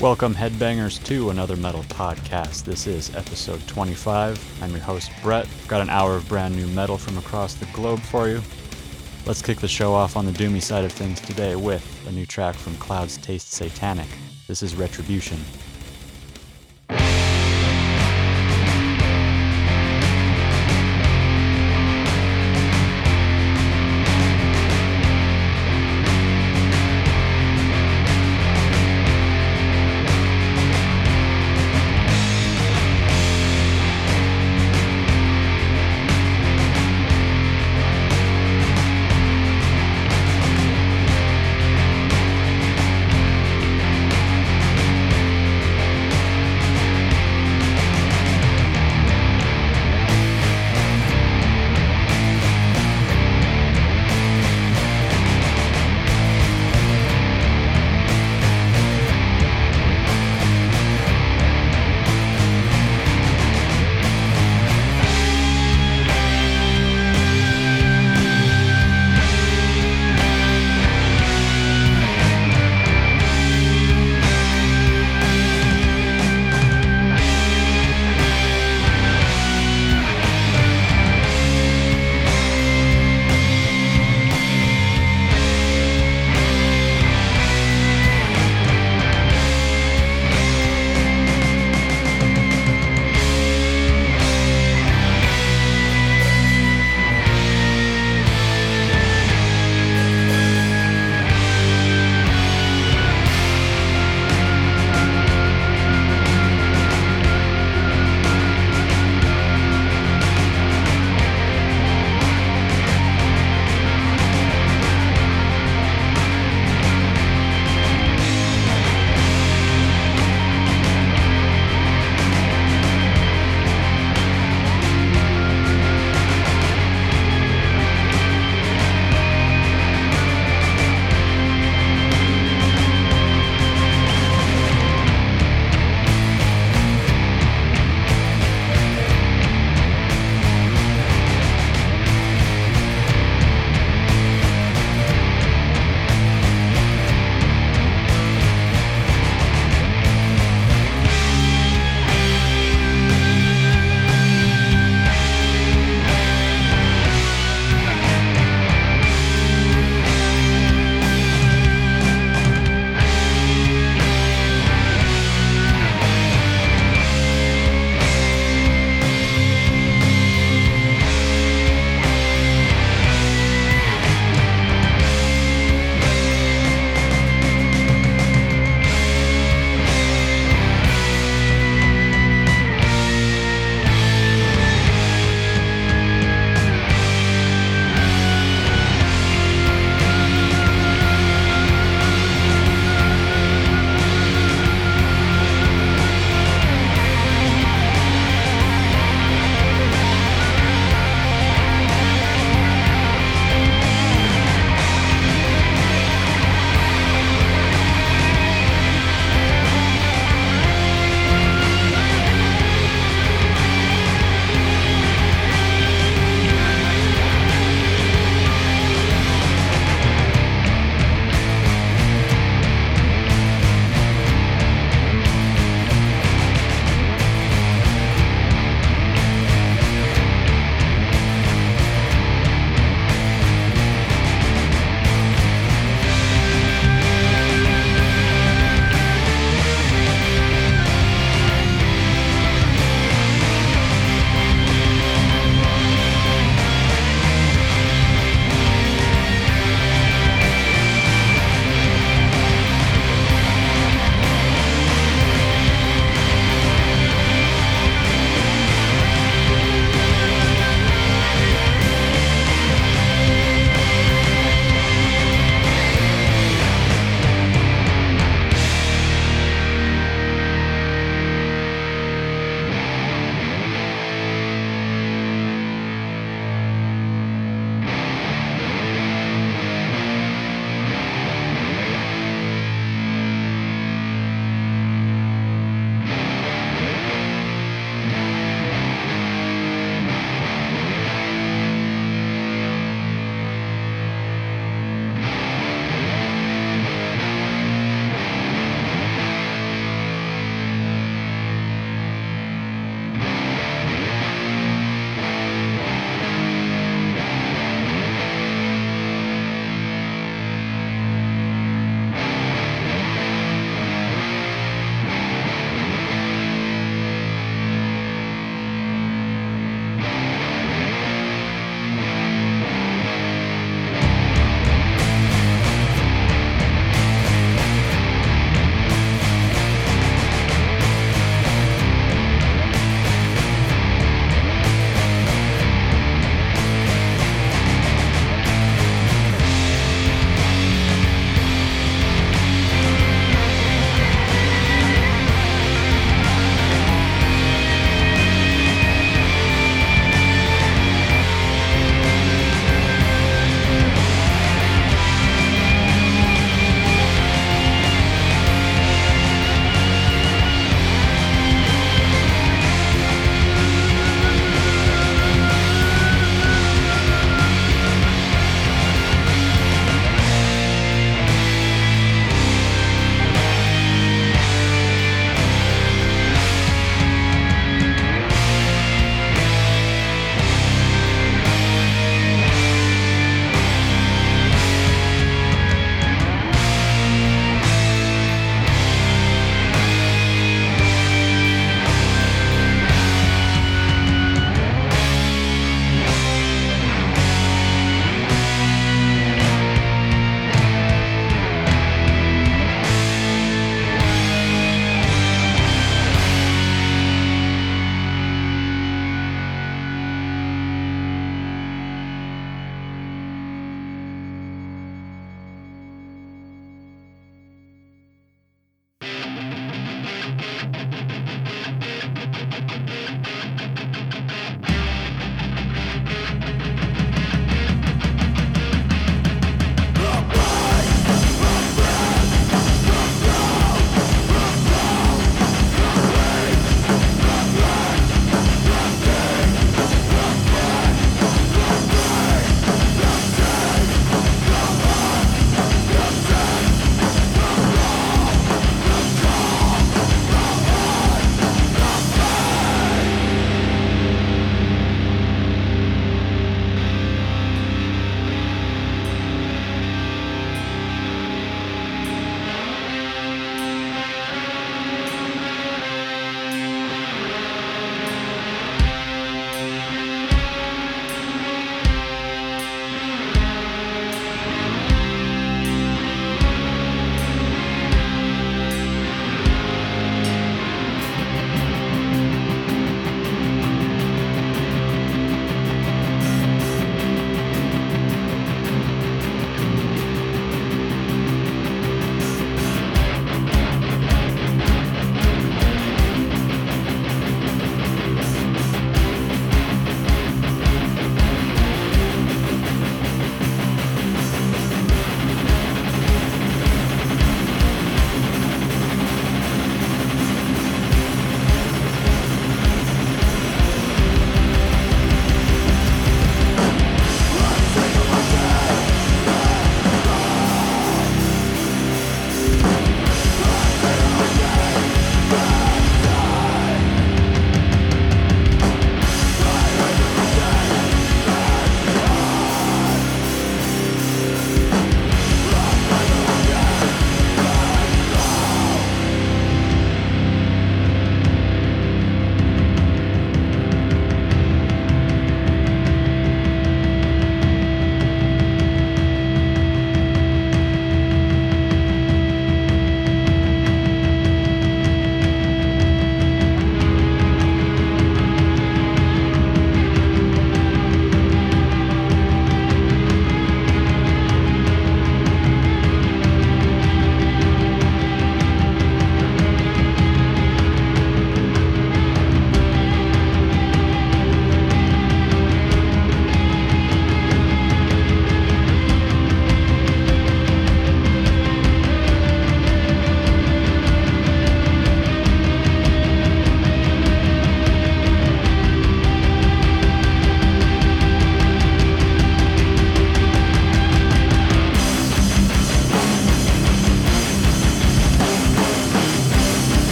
Welcome, headbangers, to another metal podcast. This is episode 25. I'm your host, Brett. Got an hour of brand new metal from across the globe for you. Let's kick the show off on the doomy side of things today with a new track from Clouds Taste Satanic. This is Retribution.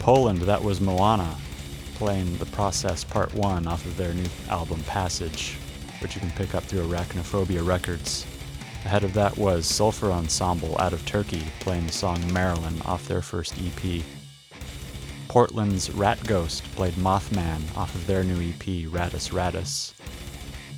Poland, that was Moanaa playing The Process Part 1 off of their new album Passage, which you can pick up through Arachnophobia Records. Ahead of that was Sulfur Ensemble out of Turkey playing the song Marilyn off their first EP. Portland's Rat Ghost played Mothman off of their new EP Rattus Rattus.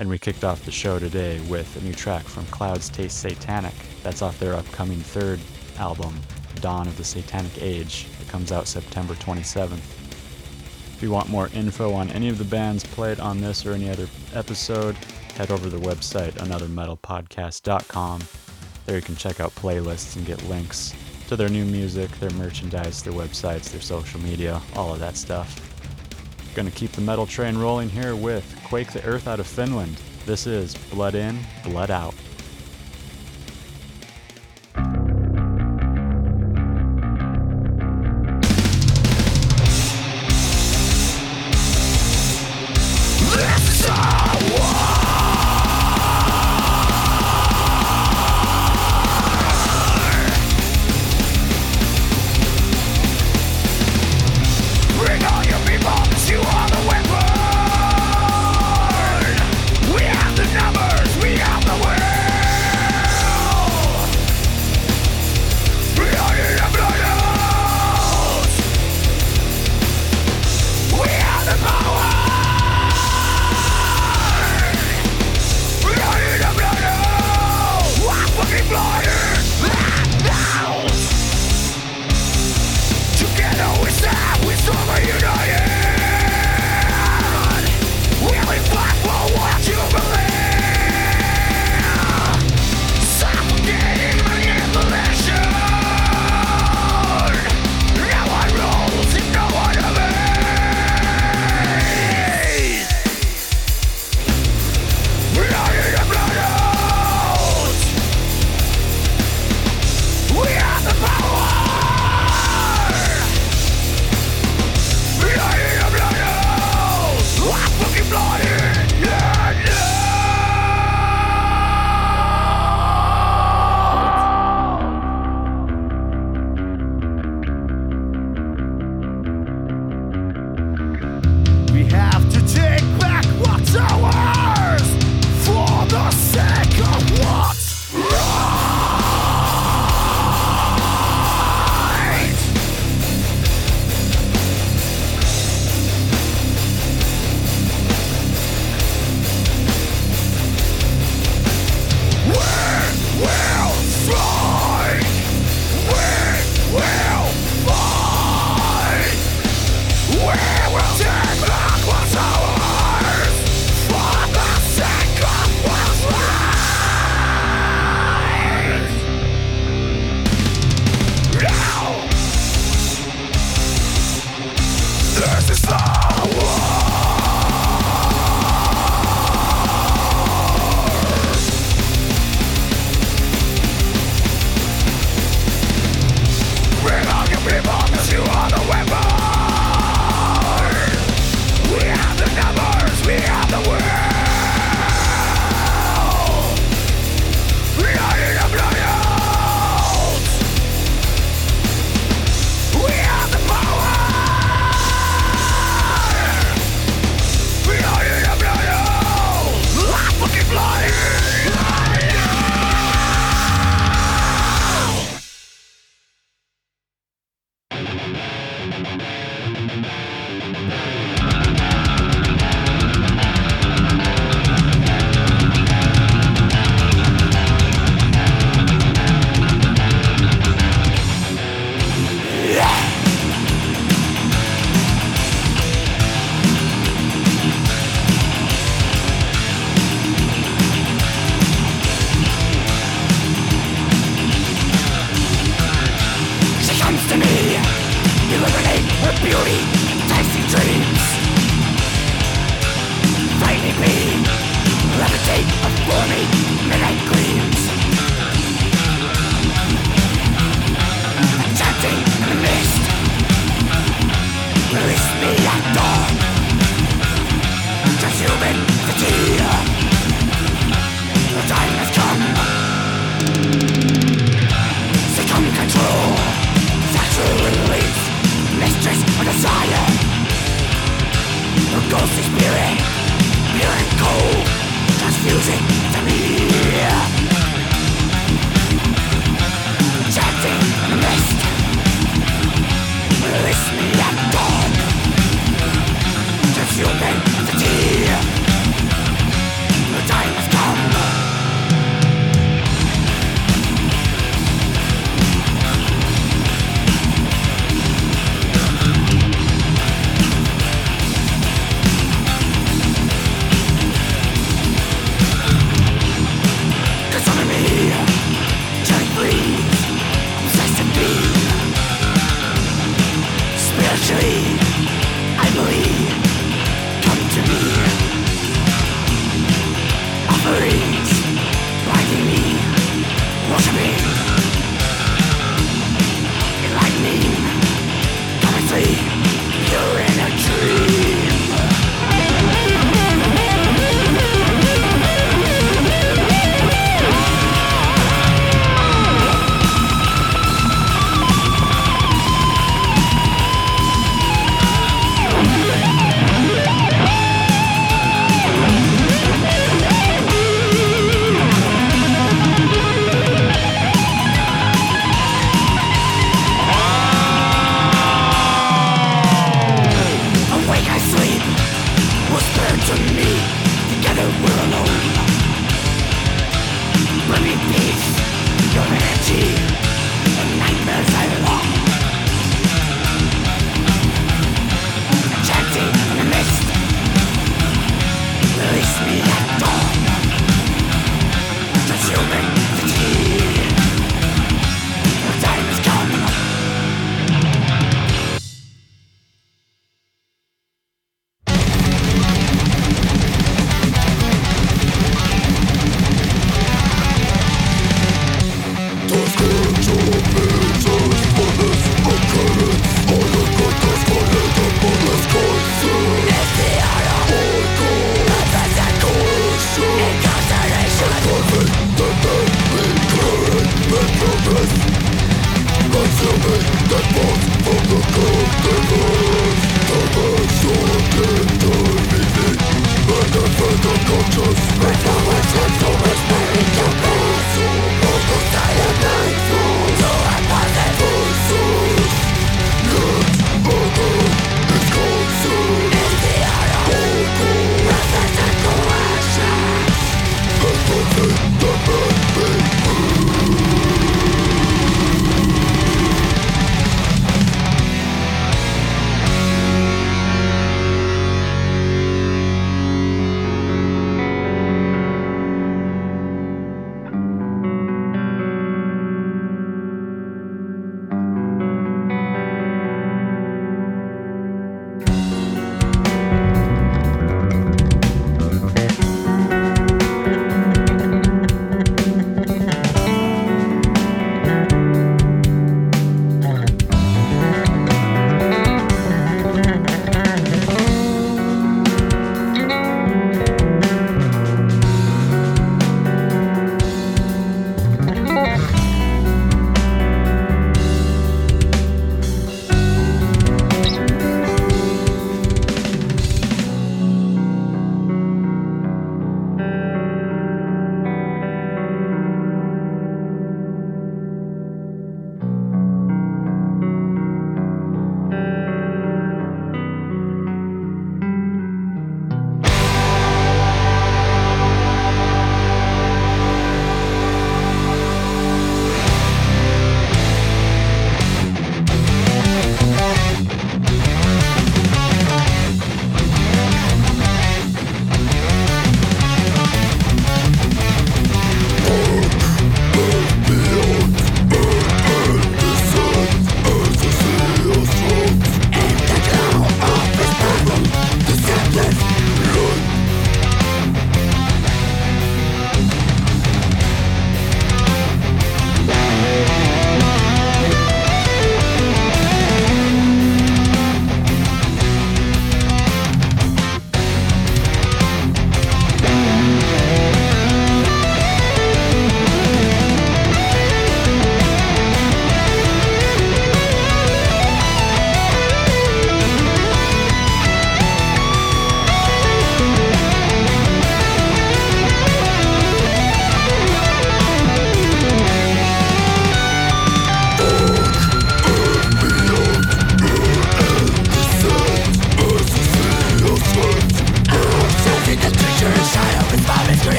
And we kicked off the show today with a new track from Clouds Taste Satanic. That's off their upcoming third album, Dawn of the Satanic Age. Comes out September 27th. If you want more info on any of the bands played on this or any other episode, head over to the website anothermetalpodcast.com. There you can check out playlists and get links to their new music, their merchandise, their websites, their social media, all of that stuff. Gonna keep the metal train rolling here with Quake the Earth out of Finland. This is Blood In, Blood Out.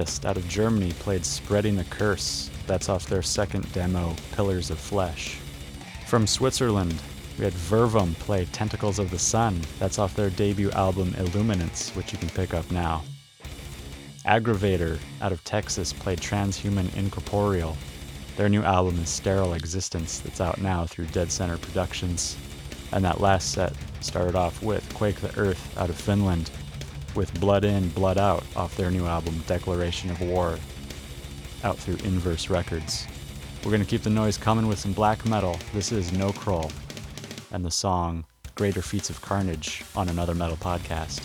Cultist out of Germany played Spreading the Curse. That's off their second demo, Pillars of Flesh. From Switzerland, we had Vervum play Tentacles of the Sun. That's off their debut album Illuminance, which you can pick up now. Aggravator out of Texas played Transhuman Incorporeal. Their new album is Sterile Existence, that's out now through Dead Center Productions. And that last set started off with Quake the Earth out of Finland, with Blood In, Blood Out off their new album Declaration of War, out through Inverse Records. We're going to keep the noise coming with some black metal. This is No Kroll and the song Greater Feats of Carnage on another metal podcast.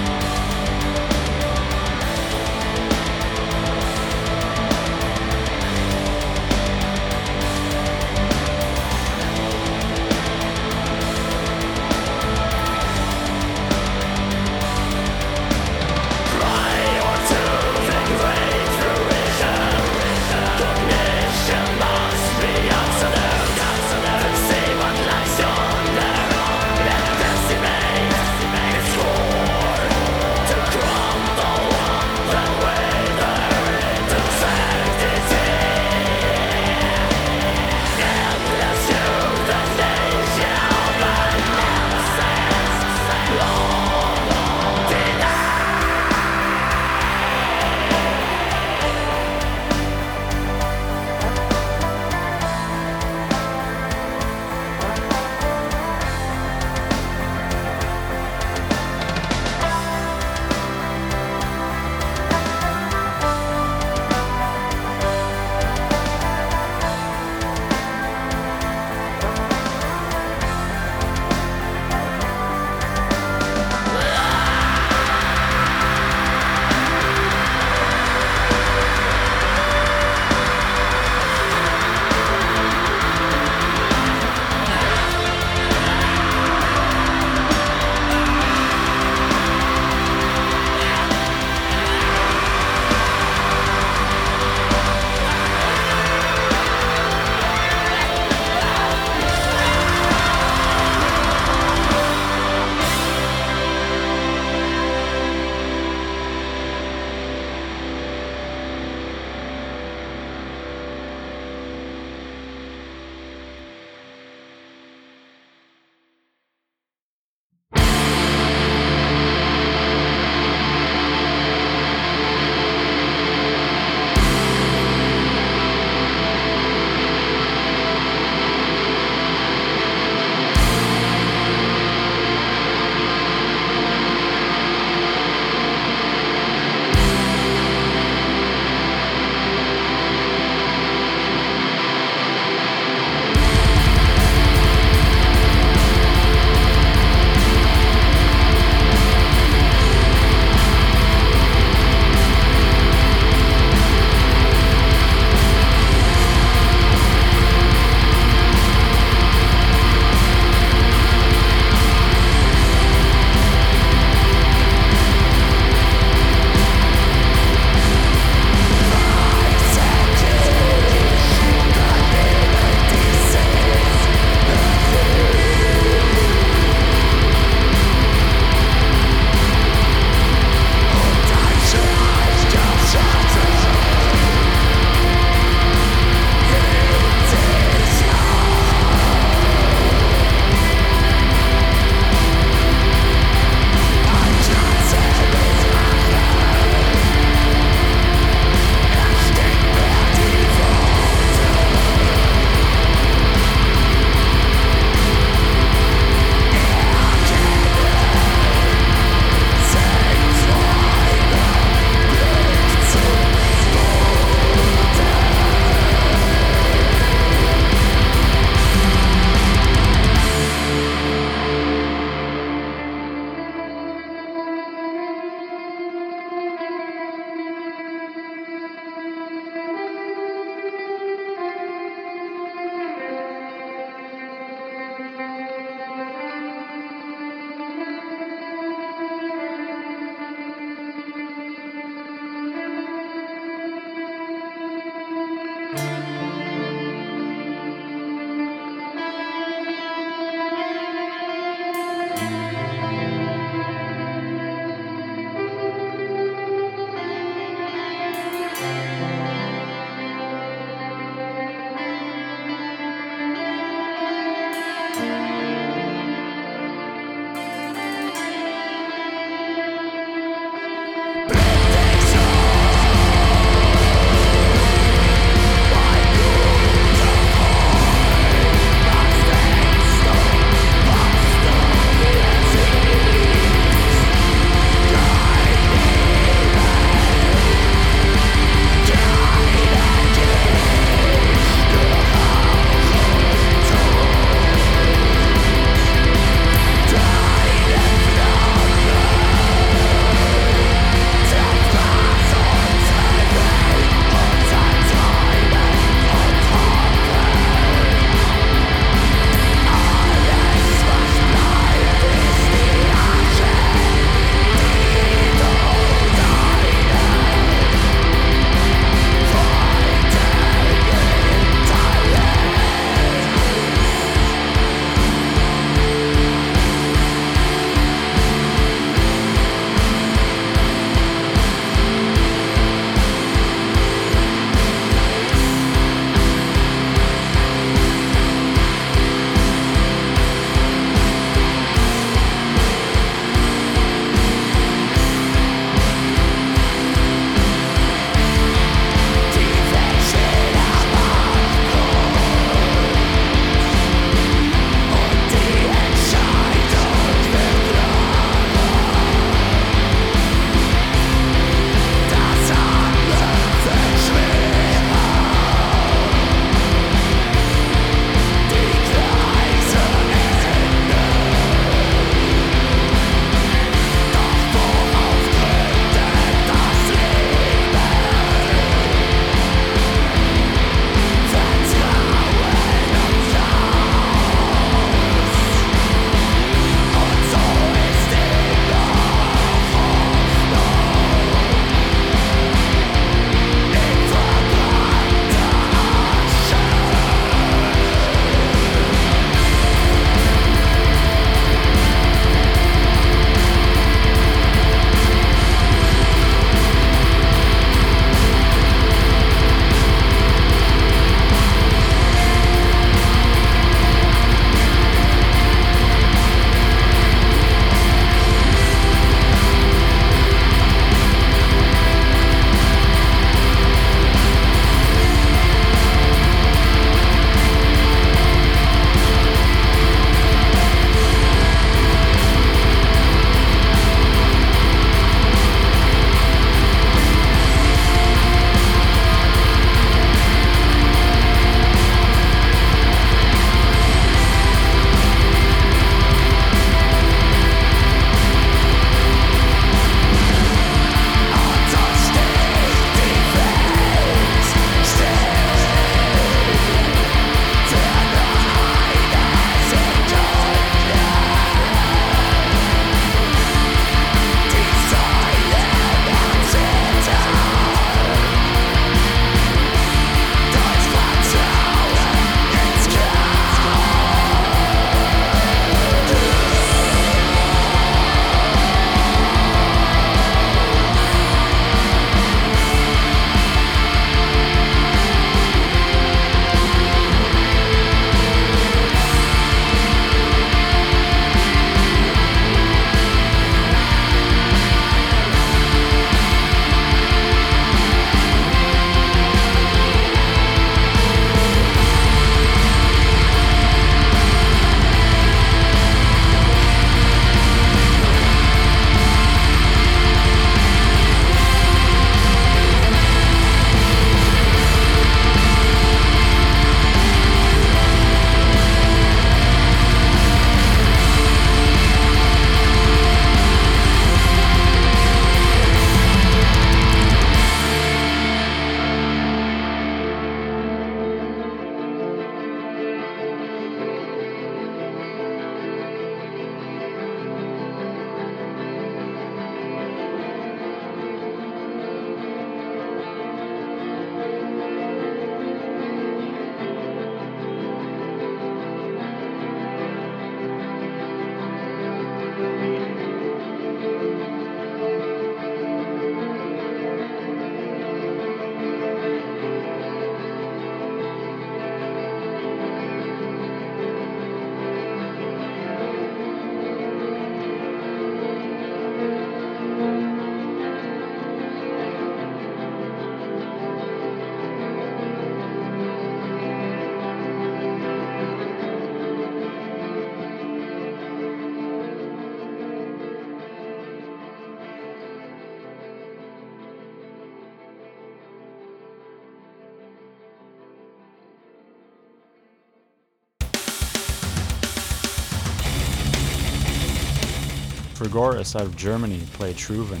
Frigoris out of Germany play Truven.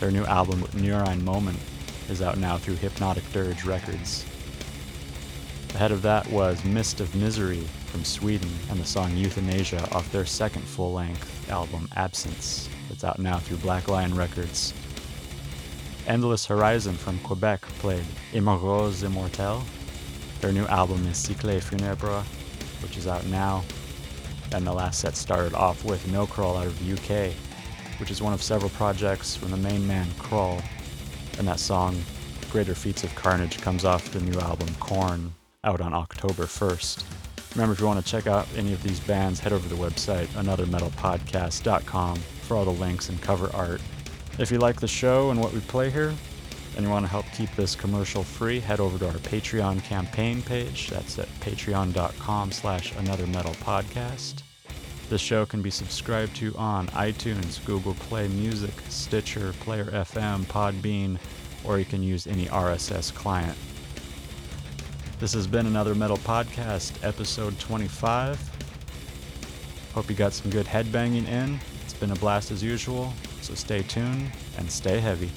Their new album, Neurine Moment, is out now through Hypnotic Dirge Records. Ahead of that was Mist of Misery from Sweden and the song Euthanasia off their second full length album, Absence. It's out now through Black Lion Records. Endless Horizon from Quebec played Immorose Immortel. Their new album is Cycle Funèbre, which is out now. And the last set started off with No Crawl out of the UK, which is one of several projects from the main man Crawl. And that song, Greater Feats of Carnage, comes off the new album Corn, out on October 1st. Remember, if you want to check out any of these bands, head over to the website, anothermetalpodcast.com, for all the links and cover art. If you like the show and what we play here, and you want to help keep this commercial free, head over to our Patreon campaign page. That's at patreon.com slash another metal podcast. This show can be subscribed to on iTunes, Google Play Music, Stitcher, Player FM, Podbean, or you can use any RSS client. This has been another Metal Podcast, episode 25. Hope you got some good headbanging in. It's been a blast as usual, so stay tuned and stay heavy.